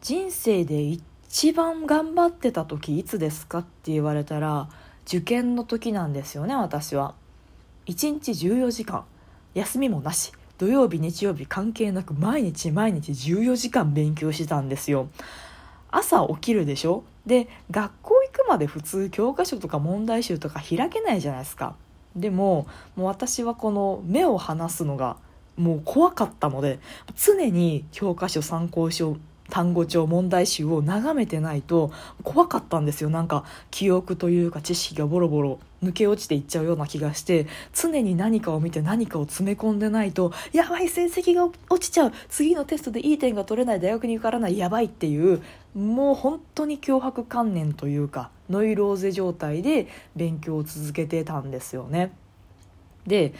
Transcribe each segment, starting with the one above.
人生で一番頑張ってた時いつですかって言われたら受験の時なんですよね私は。1日14時間。休みもなし。土曜日日曜日関係なく毎日毎日14時間勉強してたんですよ。朝起きるでしょ？で学校行くまで普通教科書とか問題集とか開けないじゃないですか。でももう私はこの目を離すのがもう怖かったので常に教科書参考書単語帳問題集を眺めてないと怖かったんですよなんか記憶というか知識がボロボロ抜け落ちていっちゃうような気がして常に何かを見て何かを詰め込んでないとやばい成績が落ちちゃう次のテストでいい点が取れない大学に受からないやばいっていうもう本当に脅迫観念というかノイローゼ状態で勉強を続けてたんですよね。で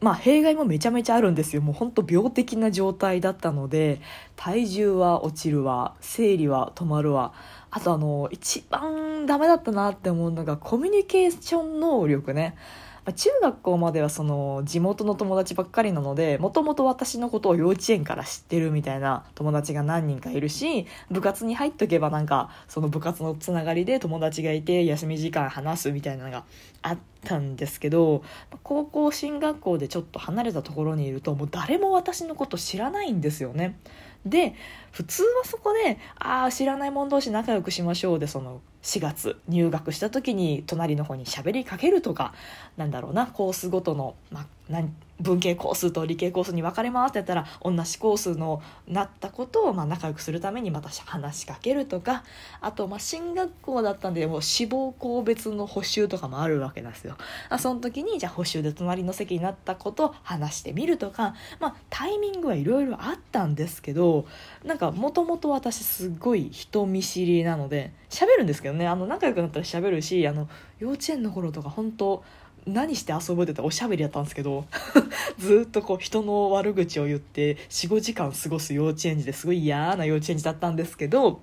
まあ弊害もめちゃめちゃあるんですよ。もうほんと病的な状態だったので体重は落ちるわ生理は止まるわ。あとあの一番ダメだったなって思うのがコミュニケーション能力ね。ま中学校まではその地元の友達ばっかりなのでもともと私のことを幼稚園から知ってるみたいな友達が何人かいるし部活に入っとけばなんかその部活のつながりで友達がいて休み時間話すみたいなのがあったんですけど高校進学校でちょっと離れたところにいるともう誰も私のこと知らないんですよね。で普通はそこで「ああ知らない者同士仲良くしましょう」でその4月入学した時に隣の方に喋りかけるとかなんだろうなコースごとの、まあ、文系コースと理系コースに分かれますってやったら同じコースのなったことをまあ仲良くするためにまた話しかけるとかあとまあ進学校だったんでもう志望校別の補習とかもあるわけなんですよ。あその時にじゃあ補習で隣の席になったこと話してみるとか、まあ、タイミングはいろいろあったんですけどなんかもともと私すごい人見知りなので喋るんですけどねあの仲良くなったら喋るしあの幼稚園の頃とか本当何して遊ぶって言ったらおしゃべりやったんですけど ずっとこう人の悪口を言って45時間過ごす幼稚園児ですごい嫌な幼稚園児だったんですけど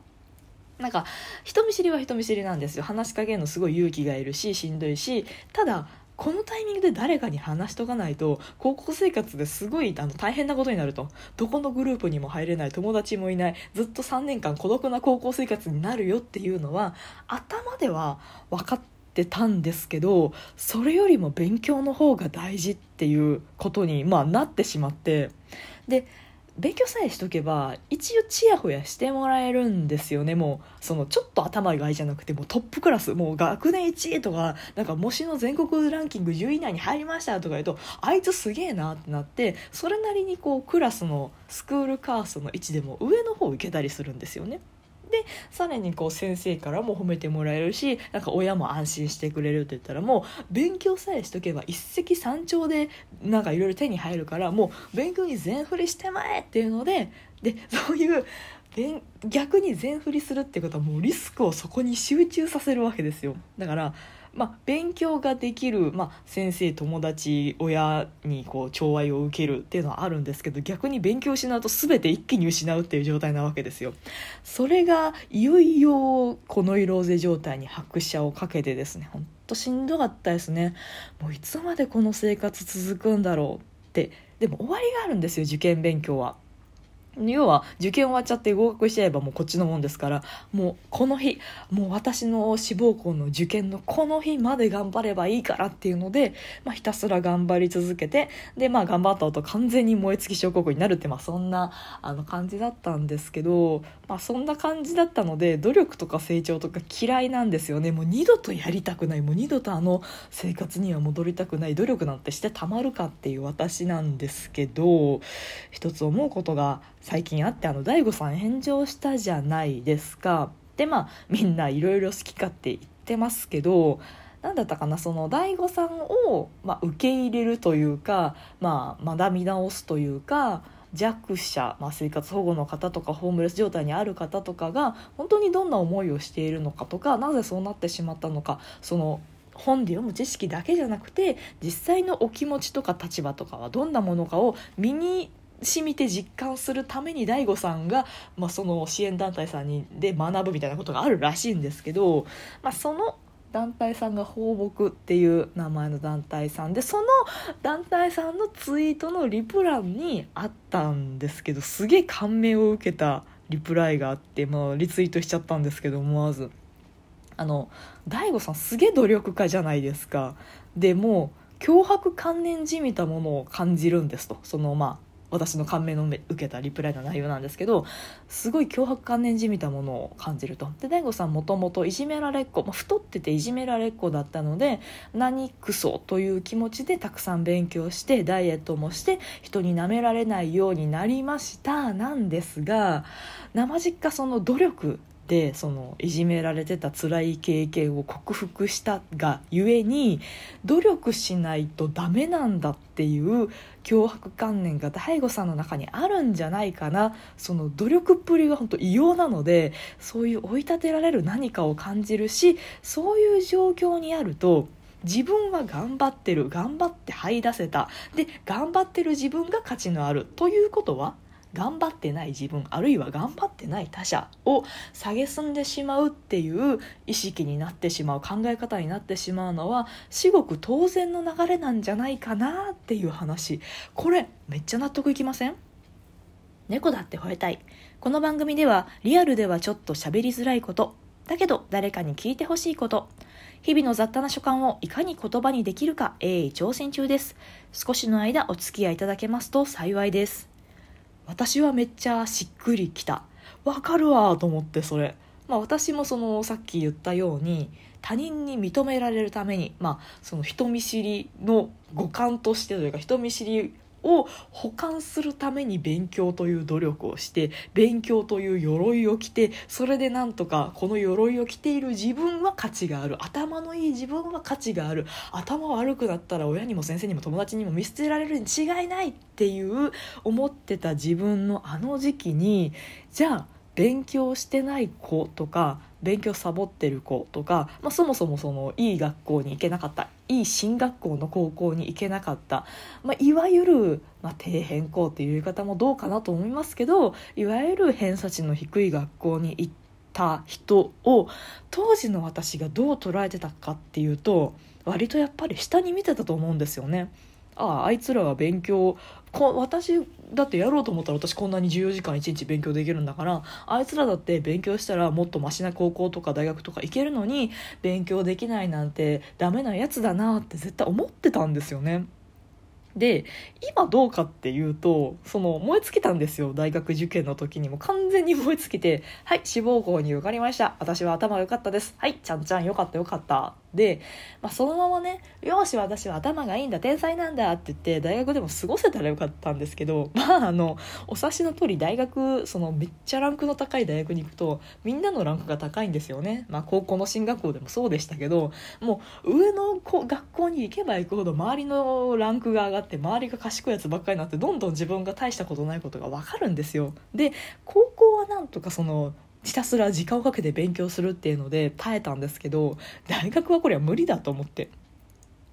なんか人見知りは人見知りなんですよ。話しかけるのすごい勇気がいるししんどいしただこのタイミングで誰かに話しとかないと高校生活ですごいあの大変なことになると。どこのグループにも入れない。友達もいない。ずっと3年間孤独な高校生活になるよっていうのは頭では分かってたんですけどそれよりも勉強の方が大事っていうことに、まあ、なってしまってで勉強さえしとけば一応チヤホヤしてもらえるんですよねもうそのちょっと頭がいいじゃなくてもうトップクラスもう学年1位とかなんか模試の全国ランキング10位以内に入りましたとか言うとあいつすげえなってなってそれなりにこうクラスのスクールカーストの位置でも上の方を受けたりするんですよね。でさらにこう先生からも褒めてもらえるしなんか親も安心してくれるって言ったらもう勉強さえしとけば一石三鳥でなんかいろいろ手に入るからもう勉強に全振りしてまえっていうのででそういう逆に全振りするってことはもうリスクをそこに集中させるわけですよだからまあ、勉強ができる、まあ、先生友達親にこう寵愛を受けるっていうのはあるんですけど逆に勉強しないと全て一気に失うっていう状態なわけですよ。それがいよいよこの色ぜ状態に拍車をかけてですねほんとしんどかったですね。もういつまでこの生活続くんだろうってでも終わりがあるんですよ受験勉強は。要は受験終わっちゃって合格しちゃえばもうこっちのもんですからもうこの日もう私の志望校の受験のこの日まで頑張ればいいからっていうので、まあ、ひたすら頑張り続けてでまあ頑張った後完全に燃え尽き症候群になるってまあそんなあの感じだったんですけど、まあ、そんな感じだったので努力とか成長とか嫌いなんですよね。もう二度とやりたくない。もう二度とあの生活には戻りたくない。努力なんてしてたまるかっていう私なんですけど一つ思うことが最近あってあの大悟さん炎上したじゃないですか。でまあみんないろいろ好き勝手言ってますけど何だったかなその大悟さんを、まあ、受け入れるというか、まあ、学び直すというか弱者、まあ、生活保護の方とかホームレス状態にある方とかが本当にどんな思いをしているのかとかなぜそうなってしまったのかその本で読む知識だけじゃなくて実際のお気持ちとか立場とかはどんなものかを身に染みて実感するために DAIGO さんが、まあ、その支援団体さんにで学ぶみたい。なことがあるらしい。んですけど、まあ、その団体さんが放牧ってい。う名前の団体さんでその団体さんのツイートのリプランにあったんですけどすげえ感銘を受けたリプライがあって、まあ、リツイートしちゃったんですけど思わずあの大悟さんすげえ努力家じゃない。ですかでも脅迫観念じみたものを感じるんですとそのまあ私の感銘の受けたリプライの内容なんですけどすごい脅迫観念じみたものを感じると。で大悟さんもともといじめられっ子、まあ、太ってていじめられっ子だったので何クソという気持ちでたくさん勉強してダイエットもして人に舐められないようになりましたなんですが生実家その努力でそのいじめられてた辛い経験を克服したがゆえに努力しないとダメなんだっていう脅迫観念が大悟さんの中にあるんじゃないかな。その努力っぷりが本当異様なのでそういう追い立てられる何かを感じるしそういう状況にあると自分は頑張ってる頑張って這い出せた。で頑張ってる自分が価値のあるということは頑張ってない自分あるいは頑張ってない他者を蔑んでしまうっていう意識になってしまう考え方になってしまうのは至極当然の流れなんじゃないかなっていう話。これめっちゃ納得いきません？猫だって吠えたい。この番組ではリアルではちょっと喋りづらいこと。だけど誰かに聞いてほしいこと。日々の雑多な所感をいかに言葉にできるか鋭意挑戦中です。少しの間お付き合いいただけますと幸いです。私はめっちゃしっくりきたわかるわと思ってそれ、まあ、私もそのさっき言ったように他人に認められるために、まあ、その人見知りの五感としてというか人見知りを補完するために勉強という努力をして勉強という鎧を着てそれでなんとかこの鎧を着ている自分は価値がある。頭のいい自分は価値がある。頭悪くなったら親にも先生にも友達にも見捨てられるに違いないっていう思ってた自分のあの時期にじゃあ勉強してない子とか勉強サボってる子とか、まあ、そもそもそのいい学校に行けなかったいい進学校の高校に行けなかった、まあ、いわゆる、まあ、底辺校っていう言い方もどうかなと思いますけどいわゆる偏差値の低い学校に行った人を当時の私がどう捉えてたかっていうと割とやっぱり下に見てたと思うんですよね。あああいつらは勉強こ私だってやろうと思ったら私こんなに14時間1日勉強できるんだからあいつらだって勉強したらもっとマシな高校とか大学とか行けるのに勉強できないなんてダメなやつだなって絶対思ってたんですよね。で今どうかっていうとその燃え尽きたんですよ。大学受験の時にも。完全に燃え尽きて「はい志望校に受かりました。私は頭良かったです。はいちゃんちゃんよかったよかった」で、まあ、そのままね「よし私は頭がいいんだ天才なんだ」って言って大学でも過ごせたらよかったんですけど まああのお察しの通り大学そのめっちゃランクの高い大学に行くとみんなのランクが高いんですよね、まあ、高校の進学校でもそうでしたけどもう上の学校に行けば行くほど周りのランクが上がって周りが賢いやつばっかりになってどんどん自分が大したことないことが分かるんですよ。で高校はなんとかそのひたすら時間をかけて勉強するっていうので耐えたんですけど大学はこれは無理だと思って。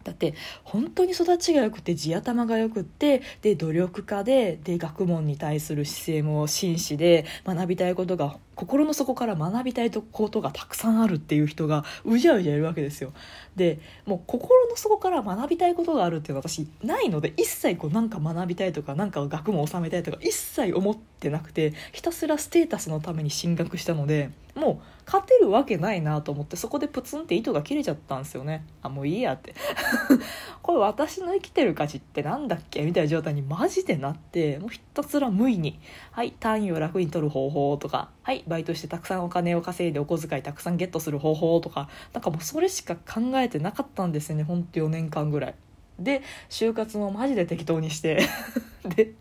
だって本当に育ちが良くて地頭が良くってで努力家でで学問に対する姿勢も真摯で学びたいことが心の底から学びたいことがたくさんあるっていう人がうじゃうじゃいるわけですよ。でもう心の底から学びたいことがあるっていうのは私ないので一切こうなんか学びたいとかなんか学問を収めたいとか一切思ってなくてひたすらステータスのために進学したのでもう勝てるわけないなと思ってそこでプツンって糸が切れちゃったんですよね。あもういいやって。これ私の生きてる価値ってなんだっけみたいな状態にマジでなってもうひたすら無意にはい単位を楽に取る方法とかはいバイトしてたくさんお金を稼いでお小遣いたくさんゲットする方法とかなんかもうそれしか考えてなかったんですよねほんと4年間ぐらい。で就活もマジで適当にして。で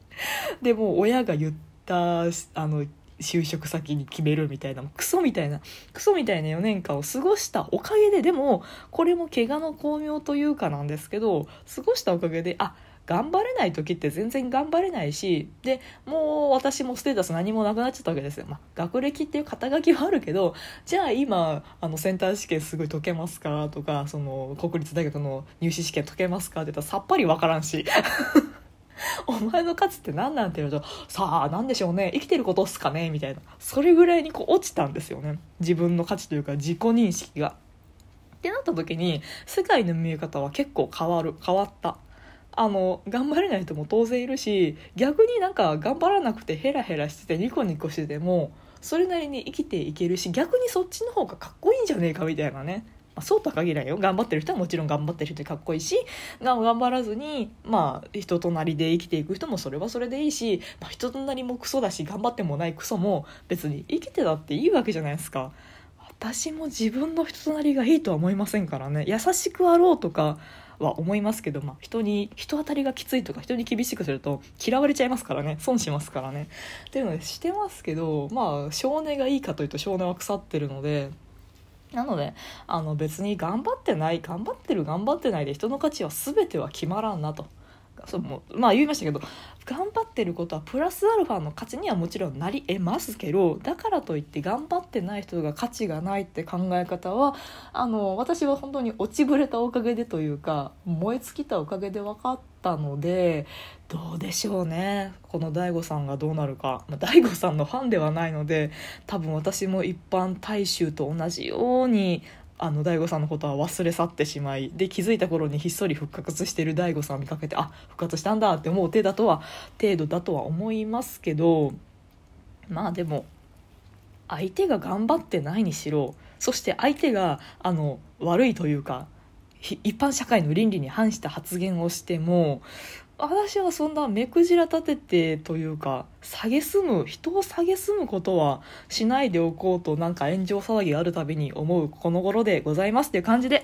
でもう親が言ったあの就職先に決めるみたいなクソみたいなクソみたいな4年間を過ごしたおかげででもこれも怪我の巧妙というかなんですけど過ごしたおかげであ頑張れない時って全然頑張れないしでもう私もステータス何もなくなっちゃったわけですよ、まあ、学歴っていう肩書きはあるけどじゃあ今あのセンター試験すごい解けますか？とかその国立大学の入試試験解けますか？って言ったらさっぱり分からんし。お前の価値って何なんて言うとさあ何でしょうね？生きてることっすかね？みたいな。それぐらいにこう落ちたんですよね。自分の価値というか自己認識が。ってなった時に世界の見え方は結構変わる。変わった。あの頑張れない人も当然いるし逆になんか頑張らなくてヘラヘラしててニコニコしててもそれなりに生きていけるし逆にそっちの方がかっこいいんじゃねえかみたいなね。まあ、そうとは限らないよ頑張ってる人はもちろん頑張ってる人でかっこいいし頑張らずに、まあ、人となりで生きていく人もそれはそれでいいし、まあ、人となりもクソだし頑張ってもないクソも別に生きてたっていいわけじゃないですか。私も自分の人となりがいいとは思いませんからね優しくあろうとかは思いますけど、まあ、人に人当たりがきついとか人に厳しくすると嫌われちゃいますからね損しますからねっていうのでしてますけどまあ少年がいいかというと少年は腐ってるので。なのであの別に頑張ってない頑張ってる頑張ってないで人の価値は全ては決まらんなと。そうもうまあ言いましたけど頑張ってることはプラスアルファの価値にはもちろんなりえますけどだからといって頑張ってない人が価値がないって考え方はあの私は本当に落ちぶれたおかげでというか燃え尽きたおかげで分かってたのでどうでしょうね。この DAIGO さんがどうなるか、ま、DAIGO さんのファンではないので多分私も一般大衆と同じようにあの大悟さんのことは忘れ去ってしまいで気づいた頃にひっそり復活してる大悟さんを見かけてあ復活したんだって思う程度とは程度だとは思いますけどまあでも相手が頑張ってないにしろそして相手があの悪いというか一般社会の倫理に反した発言をしても私はそんな目くじら立ててというか蔑む人を蔑むことはしないでおこうとなんか炎上騒ぎがあるたびに思うこの頃でございますという感じで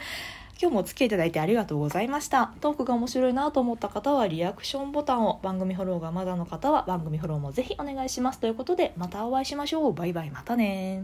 今日もお付き合いいただいてありがとうございました。トークが面白いなと思った方はリアクションボタンを番組フォローがまだの方は番組フォローもぜひお願いします。ということでまたお会いしましょう。バイバイ。またね